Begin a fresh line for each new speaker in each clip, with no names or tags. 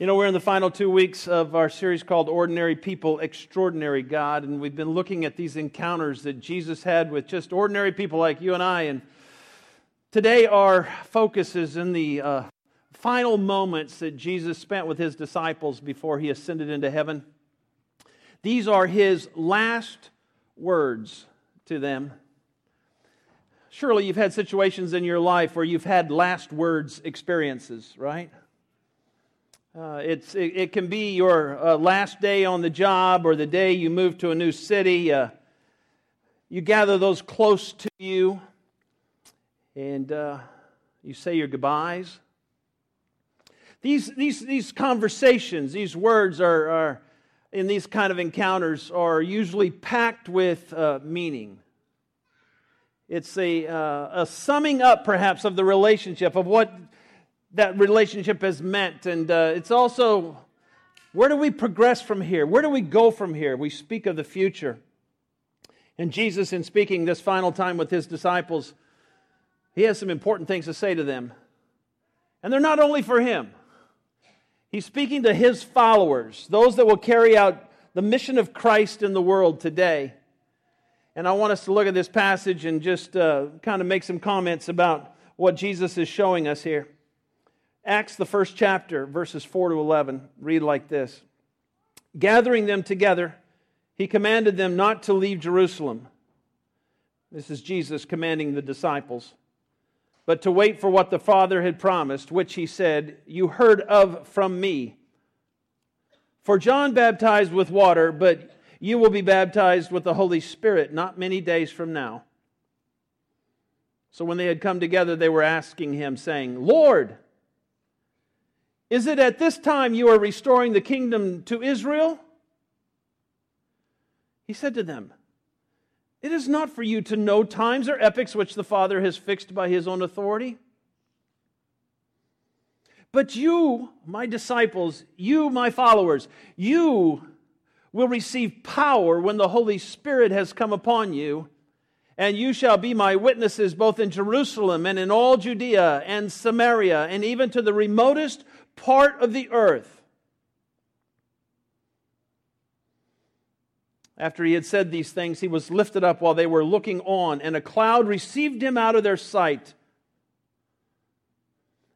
You know, we're in the final two weeks of our series called Ordinary People, Extraordinary God, and we've been looking at these encounters that Jesus had with just ordinary people like you and I. And today, our focus is in the uh, final moments that Jesus spent with his disciples before he ascended into heaven. These are his last words to them. Surely you've had situations in your life where you've had last words experiences, right? Uh, it's, it, it, can be your uh, last day on the job or the day you move to a new city. Uh, you gather those close to you and uh, you say your goodbyes. These, these, these conversations, these words are, are, in these kind of encounters, are usually packed with uh, meaning. It's a, uh, a summing up, perhaps, of the relationship, of what that relationship has meant. And uh, it's also where do we progress from here? Where do we go from here? We speak of the future. And Jesus, in speaking this final time with his disciples, he has some important things to say to them. And they're not only for him, he's speaking to his followers, those that will carry out the mission of Christ in the world today. And I want us to look at this passage and just uh, kind of make some comments about what Jesus is showing us here. Acts, the first chapter, verses 4 to 11, read like this Gathering them together, he commanded them not to leave Jerusalem. This is Jesus commanding the disciples, but to wait for what the Father had promised, which he said, You heard of from me. For John baptized with water, but you will be baptized with the Holy Spirit not many days from now. So when they had come together, they were asking him, saying, Lord, is it at this time you are restoring the kingdom to Israel? He said to them, It is not for you to know times or epochs which the Father has fixed by his own authority. But you, my disciples, you, my followers, you will receive power when the Holy Spirit has come upon you, and you shall be my witnesses both in Jerusalem and in all Judea and Samaria, and even to the remotest part of the earth. After he had said these things, he was lifted up while they were looking on, and a cloud received him out of their sight.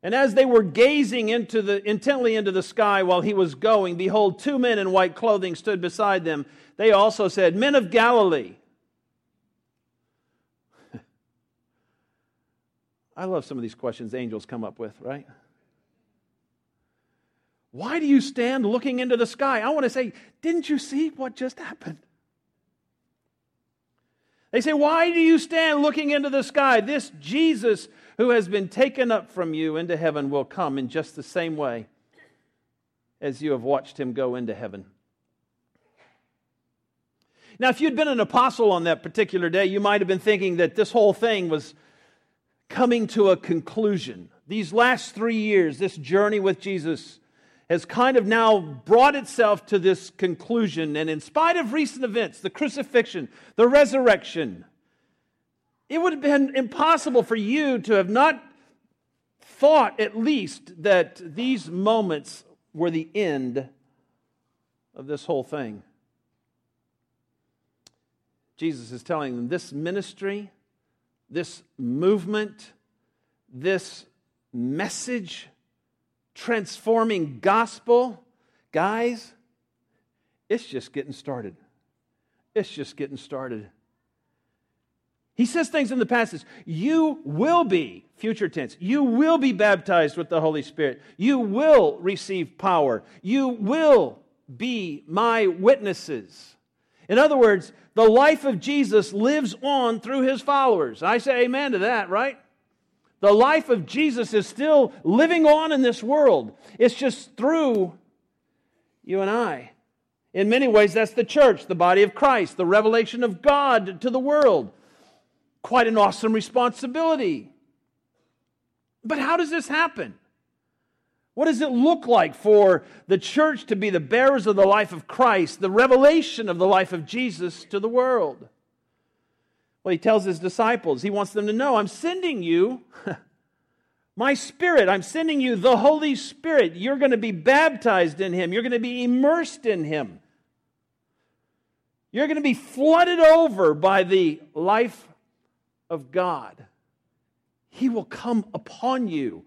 And as they were gazing into the, intently into the sky while he was going, behold, two men in white clothing stood beside them. They also said, Men of Galilee. I love some of these questions angels come up with, right? Why do you stand looking into the sky? I want to say, didn't you see what just happened? They say, Why do you stand looking into the sky? This Jesus who has been taken up from you into heaven will come in just the same way as you have watched him go into heaven. Now, if you'd been an apostle on that particular day, you might have been thinking that this whole thing was coming to a conclusion. These last three years, this journey with Jesus, has kind of now brought itself to this conclusion. And in spite of recent events, the crucifixion, the resurrection, it would have been impossible for you to have not thought, at least, that these moments were the end of this whole thing. Jesus is telling them this ministry, this movement, this message transforming gospel, guys, it's just getting started. It's just getting started. He says things in the passage. You will be, future tense, you will be baptized with the Holy Spirit. You will receive power. You will be my witnesses. In other words, the life of Jesus lives on through his followers. I say amen to that, right? The life of Jesus is still living on in this world. It's just through you and I. In many ways, that's the church, the body of Christ, the revelation of God to the world. Quite an awesome responsibility. But how does this happen? What does it look like for the church to be the bearers of the life of Christ, the revelation of the life of Jesus to the world? Well, he tells his disciples, he wants them to know, I'm sending you My Spirit, I'm sending you the Holy Spirit. You're going to be baptized in Him, you're going to be immersed in Him. You're going to be flooded over by the life of God. He will come upon you,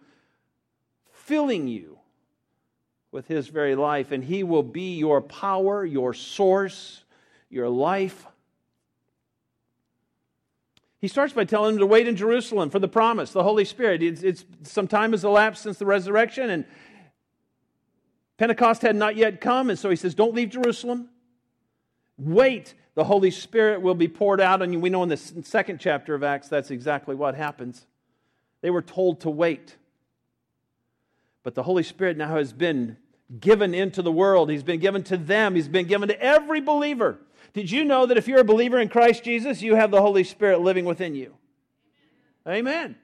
filling you with His very life, and He will be your power, your source, your life. He starts by telling them to wait in Jerusalem for the promise, the Holy Spirit. It's, it's, some time has elapsed since the resurrection, and Pentecost had not yet come, and so he says, Don't leave Jerusalem. Wait, the Holy Spirit will be poured out on you. We know in the second chapter of Acts that's exactly what happens. They were told to wait. But the Holy Spirit now has been given into the world. He's been given to them. He's been given to every believer. Did you know that if you're a believer in Christ Jesus, you have the Holy Spirit living within you? Amen.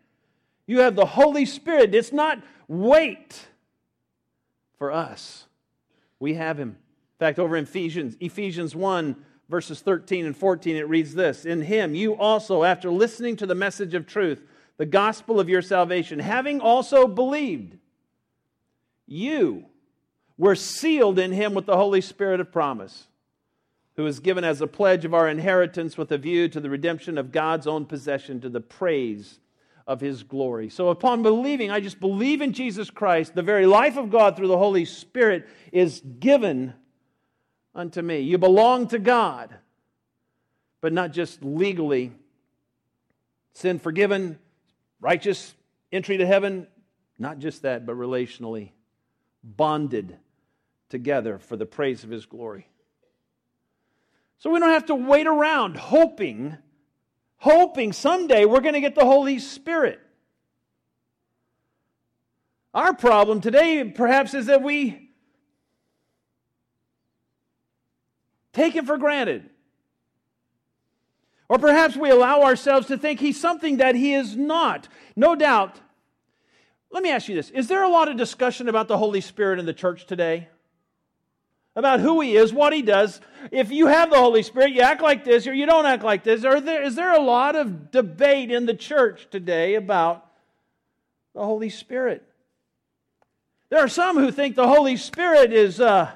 You have the Holy Spirit. It's not wait for us. We have him. In fact, over in Ephesians, Ephesians 1, verses 13 and 14, it reads this In him you also, after listening to the message of truth, the gospel of your salvation, having also believed, you were sealed in him with the Holy Spirit of promise who is given as a pledge of our inheritance with a view to the redemption of God's own possession to the praise of his glory. So, upon believing, I just believe in Jesus Christ, the very life of God through the Holy Spirit is given unto me. You belong to God, but not just legally. Sin forgiven, righteous entry to heaven, not just that, but relationally. Bonded together for the praise of his glory. So we don't have to wait around hoping, hoping someday we're going to get the Holy Spirit. Our problem today, perhaps, is that we take Him for granted. Or perhaps we allow ourselves to think He's something that He is not. No doubt. Let me ask you this Is there a lot of discussion about the Holy Spirit in the church today? About who he is, what he does. If you have the Holy Spirit, you act like this or you don't act like this. Or there, is there a lot of debate in the church today about the Holy Spirit? There are some who think the Holy Spirit is, uh,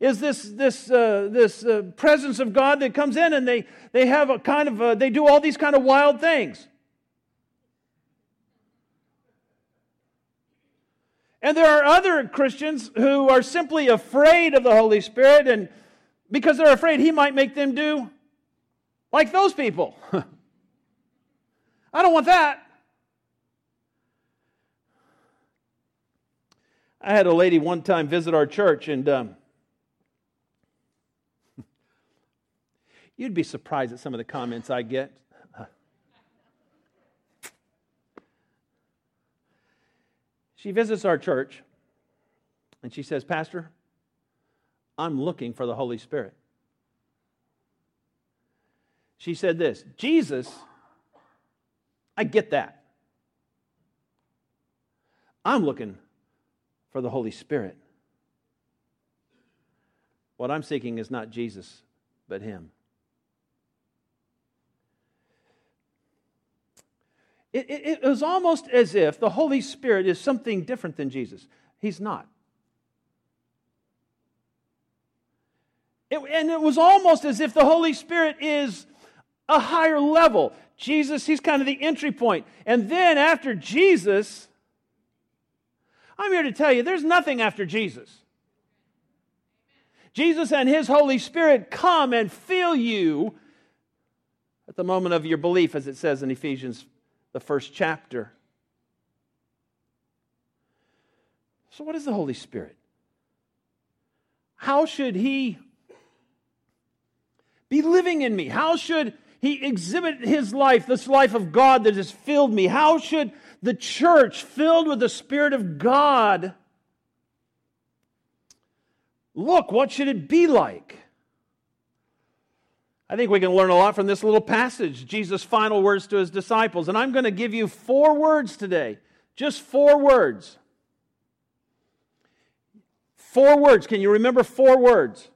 is this, this, uh, this uh, presence of God that comes in and they, they have a kind of, a, they do all these kind of wild things. And there are other Christians who are simply afraid of the Holy Spirit, and because they're afraid he might make them do like those people. I don't want that. I had a lady one time visit our church, and um, you'd be surprised at some of the comments I get. She visits our church and she says, Pastor, I'm looking for the Holy Spirit. She said this Jesus, I get that. I'm looking for the Holy Spirit. What I'm seeking is not Jesus, but Him. It, it, it, was almost as if the Holy Spirit is something different than Jesus. He's not. It, and it was almost as if the Holy Spirit is a higher level. Jesus, he's kind of the entry point. And then after Jesus, I'm here to tell you there's nothing after Jesus. Jesus and his Holy Spirit come and fill you at the moment of your belief, as it says in Ephesians the first chapter. So, what is the Holy Spirit? How should He be living in me? How should He exhibit His life, this life of God that has filled me? How should the church, filled with the Spirit of God, look? What should it be like? I think we can learn a lot from this little passage, Jesus' final words to his disciples. And I'm going to give you four words today. Just four words. Four words. Can you remember four words?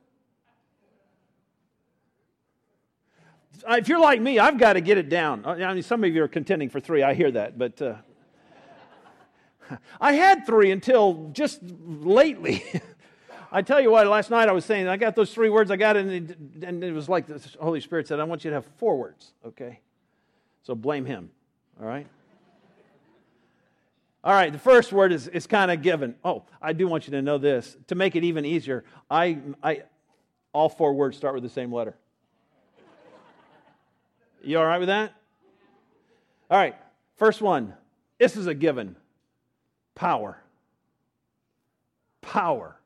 If you're like me, I've got to get it down. I mean, some of you are contending for three. I hear that, but uh, I had three until just lately. I tell you what, last night I was saying, I got those three words, I got it, and, and it was like the Holy Spirit said, I want you to have four words, okay? So blame Him, all right? All right, the first word is, is kind of given. Oh, I do want you to know this. To make it even easier, I, I, all four words start with the same letter. You all right with that? All right, first one. This is a given power. Power.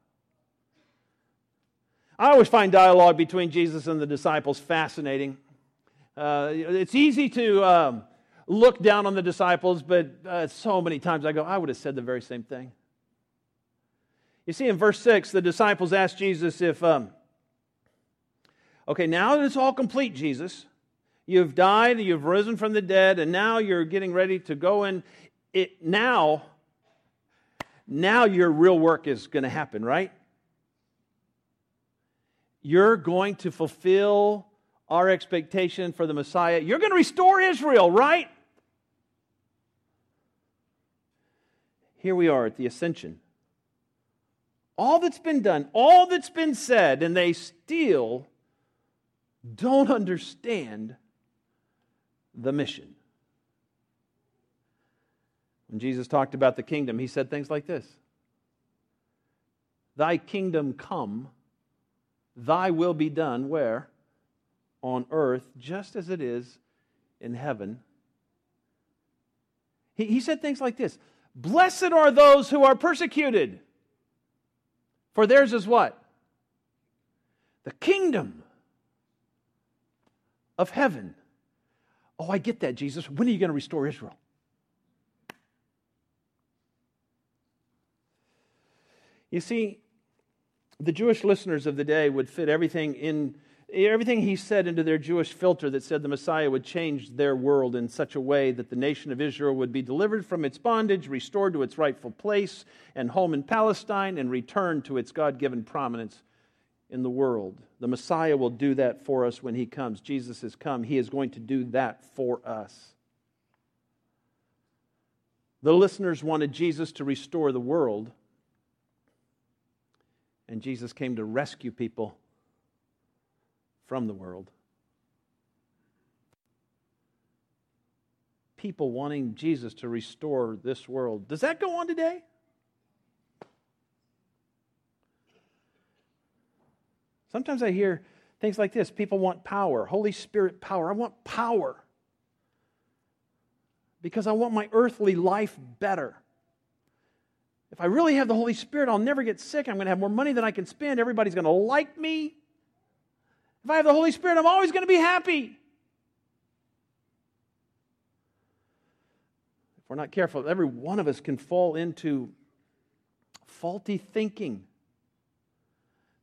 I always find dialogue between Jesus and the disciples fascinating. Uh, it's easy to um, look down on the disciples, but uh, so many times I go, I would have said the very same thing. You see, in verse 6, the disciples asked Jesus if, um, okay, now that it's all complete, Jesus, you've died, you've risen from the dead, and now you're getting ready to go in. It, now, now your real work is going to happen, right? You're going to fulfill our expectation for the Messiah. You're going to restore Israel, right? Here we are at the ascension. All that's been done, all that's been said, and they still don't understand the mission. When Jesus talked about the kingdom, he said things like this Thy kingdom come Thy will be done where? On earth, just as it is in heaven. He, he said things like this Blessed are those who are persecuted, for theirs is what? The kingdom of heaven. Oh, I get that, Jesus. When are you going to restore Israel? You see, the Jewish listeners of the day would fit everything in everything he said into their Jewish filter that said the Messiah would change their world in such a way that the nation of Israel would be delivered from its bondage, restored to its rightful place and home in Palestine, and returned to its God given prominence in the world. The Messiah will do that for us when he comes. Jesus has come. He is going to do that for us. The listeners wanted Jesus to restore the world. And Jesus came to rescue people from the world. People wanting Jesus to restore this world. Does that go on today? Sometimes I hear things like this people want power, Holy Spirit power. I want power because I want my earthly life better. If I really have the Holy Spirit, I'll never get sick. I'm going to have more money than I can spend. Everybody's going to like me. If I have the Holy Spirit, I'm always going to be happy. If we're not careful, every one of us can fall into faulty thinking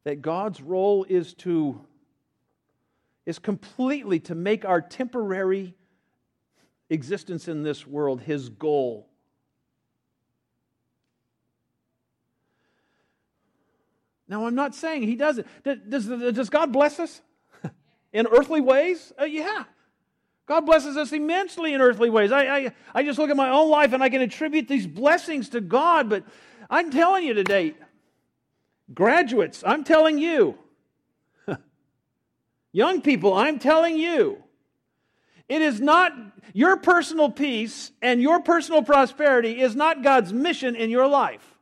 that God's role is to is completely to make our temporary existence in this world his goal. Now, I'm not saying he doesn't. Does, does God bless us in earthly ways? Uh, yeah. God blesses us immensely in earthly ways. I, I, I just look at my own life and I can attribute these blessings to God, but I'm telling you today, graduates, I'm telling you, young people, I'm telling you, it is not your personal peace and your personal prosperity is not God's mission in your life.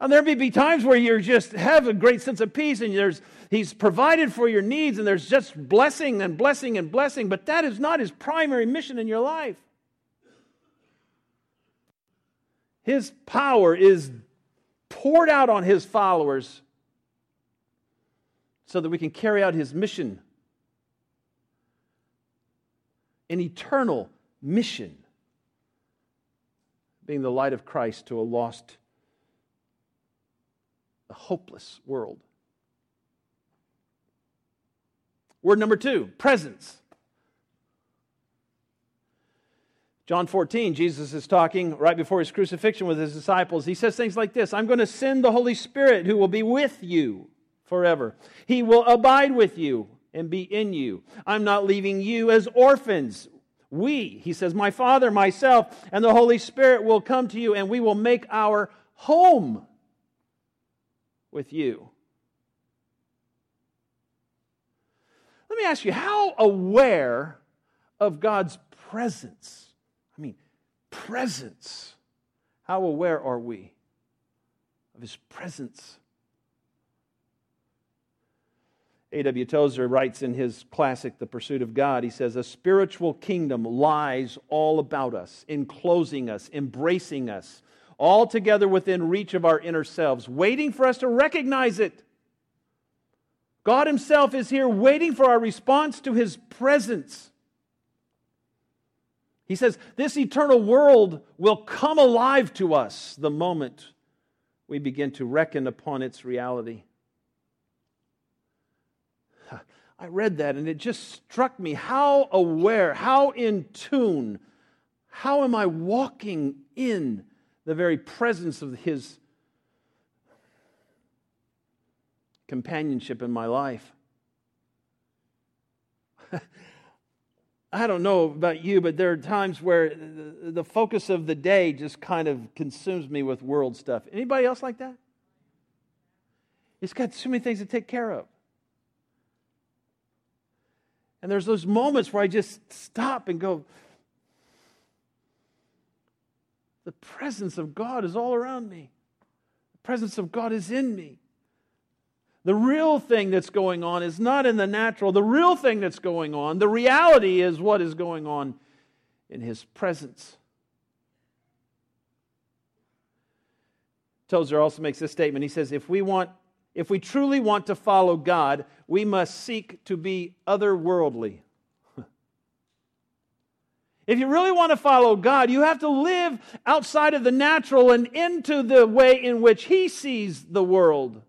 And there may be times where you just have a great sense of peace and there's, he's provided for your needs and there's just blessing and blessing and blessing, but that is not his primary mission in your life. His power is poured out on his followers so that we can carry out his mission an eternal mission being the light of Christ to a lost a hopeless world. Word number two presence. John 14, Jesus is talking right before his crucifixion with his disciples. He says things like this I'm going to send the Holy Spirit who will be with you forever. He will abide with you and be in you. I'm not leaving you as orphans. We, he says, my Father, myself, and the Holy Spirit will come to you, and we will make our home with you. Let me ask you, how aware of God's presence? I mean, presence. How aware are we of his presence? A.W. Tozer writes in his classic, The Pursuit of God, he says, A spiritual kingdom lies all about us, enclosing us, embracing us, all together within reach of our inner selves, waiting for us to recognize it. God Himself is here waiting for our response to His presence. He says, This eternal world will come alive to us the moment we begin to reckon upon its reality. I read that and it just struck me how aware, how in tune, how am I walking in the very presence of His companionship in my life? I don't know about you, but there are times where the focus of the day just kind of consumes me with world stuff. Anybody else like that? It's got so many things to take care of. And there's those moments where I just stop and go, the presence of God is all around me. The presence of God is in me. The real thing that's going on is not in the natural. The real thing that's going on, the reality is what is going on in His presence. Tozer also makes this statement. He says, if we want if we truly want to follow God, we must seek to be otherworldly. If you really want to follow God, you have to live outside of the natural and into the way in which He sees the world.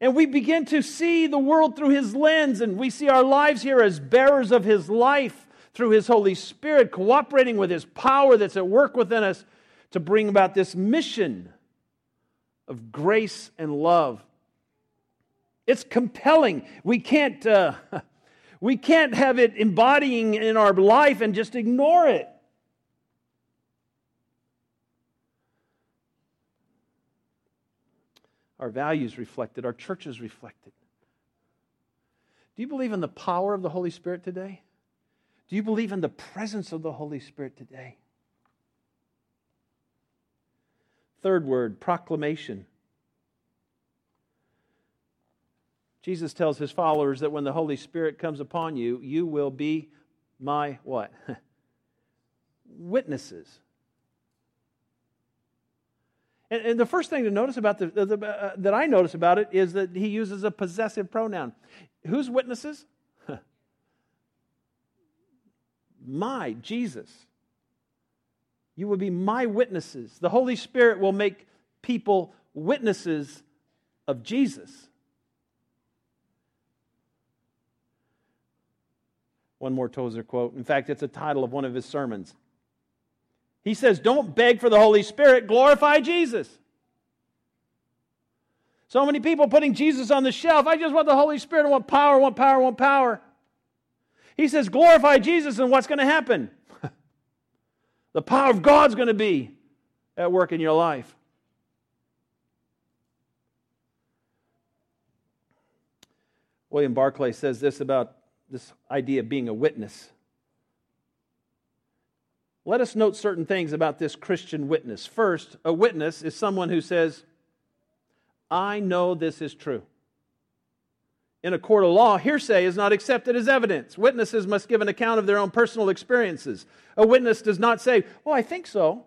And we begin to see the world through His lens, and we see our lives here as bearers of His life through His Holy Spirit, cooperating with His power that's at work within us to bring about this mission of grace and love. It's compelling. We can't, uh, we can't have it embodying in our life and just ignore it. Our values reflected, our churches reflected. Do you believe in the power of the Holy Spirit today? Do you believe in the presence of the Holy Spirit today? Third word, proclamation. Jesus tells his followers that when the Holy Spirit comes upon you, you will be my what? Witnesses. And, and, the first thing to notice about the, the uh, that I notice about it is that he uses a possessive pronoun. Whose witnesses? my, Jesus. You will be my witnesses. The Holy Spirit will make people witnesses of Jesus. One more Tozer quote. In fact, it's a title of one of his sermons. He says, Don't beg for the Holy Spirit, glorify Jesus. So many people putting Jesus on the shelf. I just want the Holy Spirit. I want power, I want power, I want power. He says, Glorify Jesus, and what's going to happen? The power of God's going to be at work in your life. William Barclay says this about this idea of being a witness. Let us note certain things about this Christian witness. First, a witness is someone who says, I know this is true. In a court of law, hearsay is not accepted as evidence. Witnesses must give an account of their own personal experiences. A witness does not say, Well, I think so.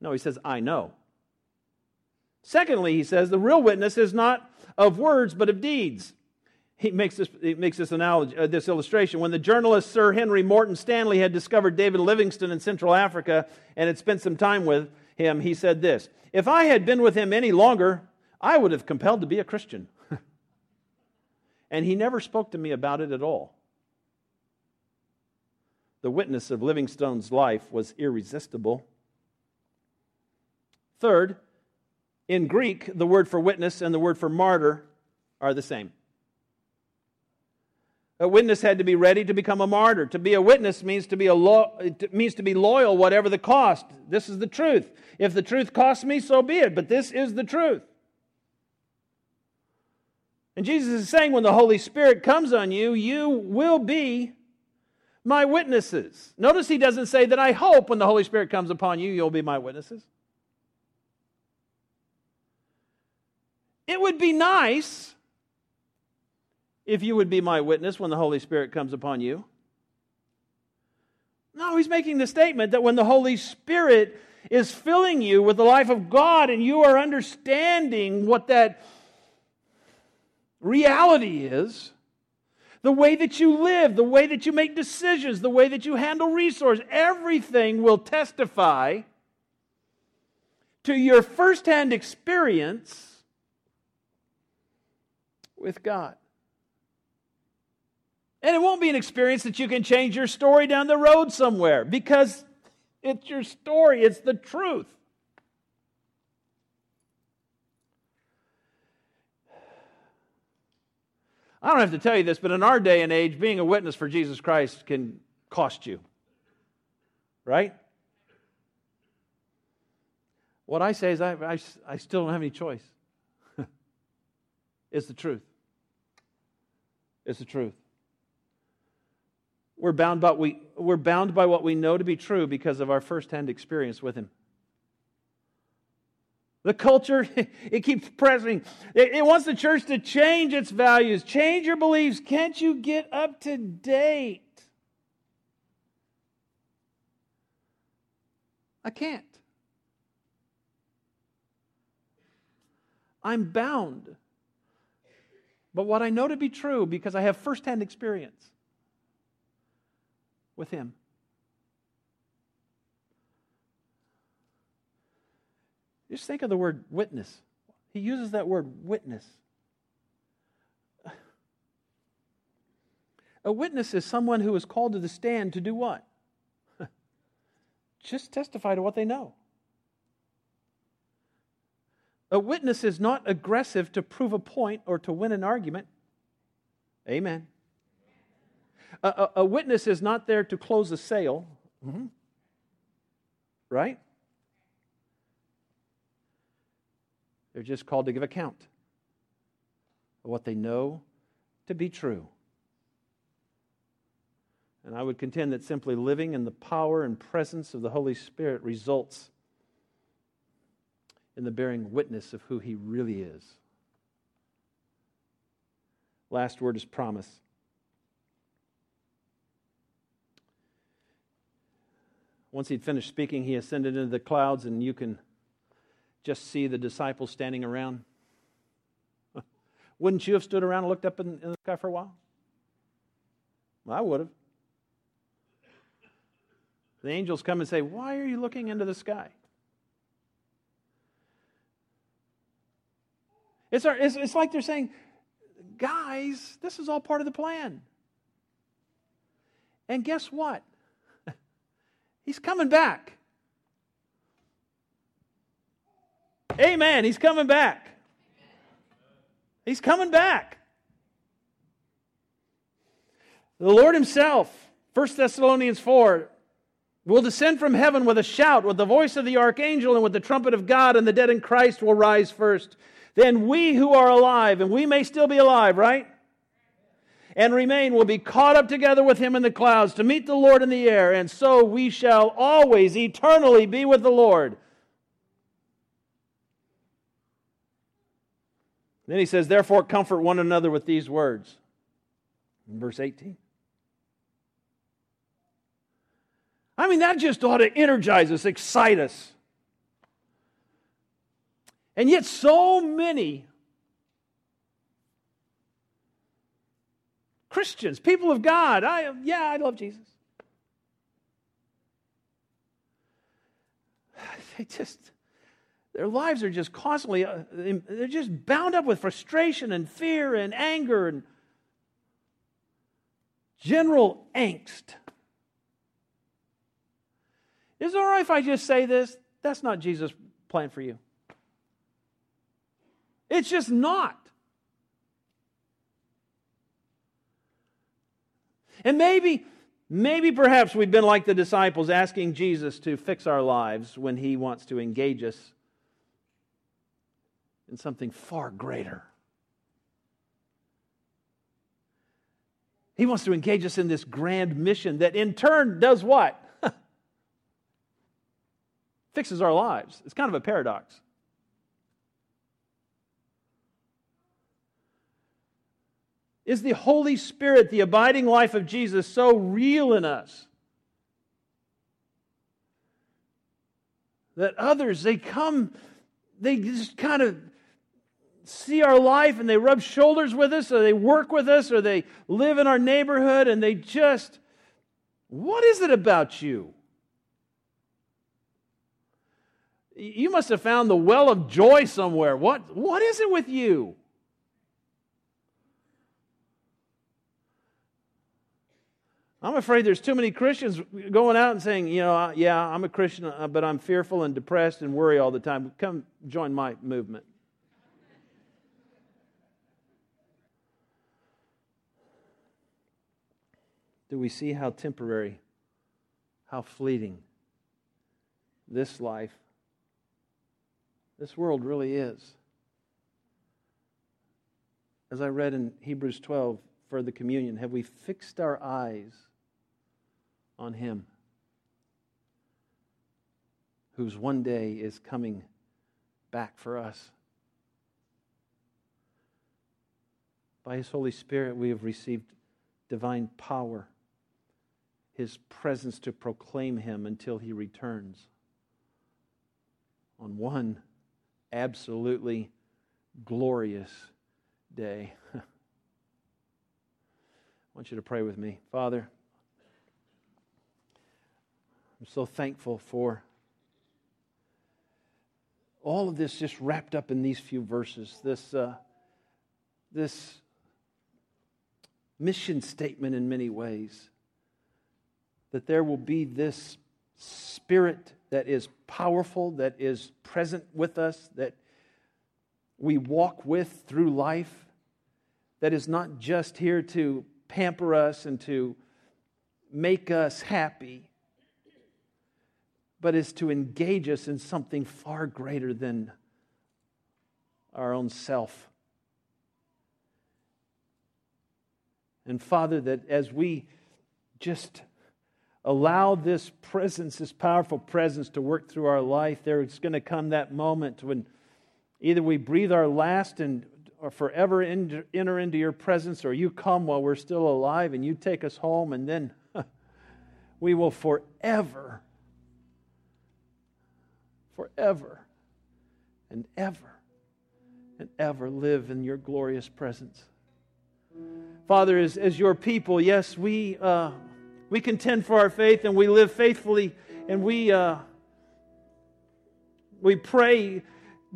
No, he says, I know. Secondly, he says, the real witness is not of words, but of deeds. He makes this, he makes this analogy, uh, this illustration. When the journalist Sir Henry Morton Stanley had discovered David Livingstone in Central Africa and had spent some time with him, he said this If I had been with him any longer, I would have compelled to be a Christian. and he never spoke to me about it at all. The witness of Livingstone's life was irresistible. Third, in Greek, the word for witness and the word for martyr are the same. A witness had to be ready to become a martyr. To be a witness means to be a lo- means to be loyal whatever the cost. This is the truth. If the truth costs me, so be it, but this is the truth. And Jesus is saying when the Holy Spirit comes on you, you will be my witnesses. Notice he doesn't say that I hope when the Holy Spirit comes upon you, you'll be my witnesses. It would be nice if you would be my witness when the Holy Spirit comes upon you. No, he's making the statement that when the Holy Spirit is filling you with the life of God and you are understanding what that reality is, the way that you live, the way that you make decisions, the way that you handle resources, everything will testify to your firsthand experience with God. And it won't be an experience that you can change your story down the road somewhere because it's your story, it's the truth. I don't have to tell you this, but in our day and age, being a witness for Jesus Christ can cost you. Right? What I say is, I, I, I still don't have any choice. it's the truth. It's the truth. We're bound, by, we, we're bound by what we know to be true because of our firsthand experience with Him. The culture, it keeps pressing. It, it, wants the church to change its values, change your beliefs. Can't you get up to date? I can't. I'm bound. But what I know to be true because I have firsthand experience with Him. Just think of the word witness. He uses that word witness. A witness is someone who is called to the stand to do what? Just testify to what they know. A witness is not aggressive to prove a point or to win an argument. Amen. A, a, a witness is not there to close a sale. Mm-hmm. Right? They're just called to give account of what they know to be true. And I would contend that simply living in the power and presence of the Holy Spirit results in the bearing witness of who He really is. Last word is promise. Once he'd finished speaking, he ascended into the clouds, and you can just see the disciples standing around? Wouldn't you have stood around and looked up in, in the sky for a while? Well, I would have. The angels come and say, Why are you looking into the sky? It's, our, it's, it's like they're saying, Guys, this is all part of the plan. And guess what? He's coming back. Amen. He's coming back. He's coming back. The Lord Himself, 1 Thessalonians 4, will descend from heaven with a shout, with the voice of the archangel, and with the trumpet of God, and the dead in Christ will rise first. Then we who are alive, and we may still be alive, right? And remain will be caught up together with him in the clouds to meet the Lord in the air, and so we shall always eternally be with the Lord. Then he says, Therefore, comfort one another with these words. In verse 18. I mean, that just ought to energize us, excite us. And yet, so many Christians, people of God, I, yeah, I love Jesus. They just, their lives are just constantly, uh, they're just bound up with frustration and fear and anger and general angst. Is it all right if I just say this? That's not Jesus' plan for you. It's just not. And maybe, maybe perhaps we've been like the disciples asking Jesus to fix our lives when he wants to engage us in something far greater. He wants to engage us in this grand mission that in turn does what? Fixes our lives. It's kind of a paradox. Is the Holy Spirit, the abiding life of Jesus, so real in us that others, they come, they just kind of see our life and they rub shoulders with us or they work with us or they live in our neighborhood and they just, what is it about you? You must have found the well of joy somewhere. What, what is it with you? I'm afraid there's too many Christians going out and saying, you know, yeah, I'm a Christian, uh, but I'm fearful and depressed and worry all the time. Come join my movement. do we see how temporary, how fleeting this life, this world really is. As I read in Hebrews 12 for the communion, have we fixed our eyes on Him whose one day is coming back for us? By His Holy Spirit, we have received divine power his presence to proclaim him until he returns. On one absolutely glorious day. I want you to pray with me. Father, I'm so thankful for all of this just wrapped up in these few verses. This, uh, this mission statement in many ways that there will be this spirit that is powerful, that is present with us, that we walk with through life, that is not just here to pamper us and to make us happy, but is to engage us in something far greater than our own self. And Father, that as we just allow this presence, this powerful presence, to work through our life, there's going to come that moment when either we breathe our last and or forever enter into your presence, or you come while we're still alive and you take us home, and then we will forever, forever, and ever, and ever live in your glorious presence. Father, as, as your people, yes, we. Uh, we contend for our faith and we live faithfully and we, uh, we pray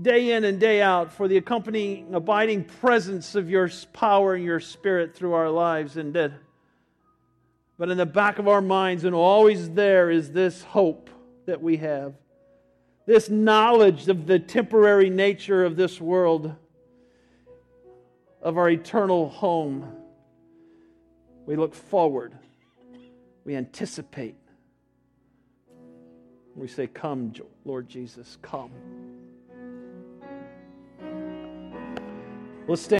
day in and day out for the accompanying, abiding presence of your power and your spirit through our lives. And that, but in the back of our minds and always there is this hope that we have, this knowledge of the temporary nature of this world, of our eternal home. We look forward we anticipate. We say, Come, Lord Jesus, come. Let's stand.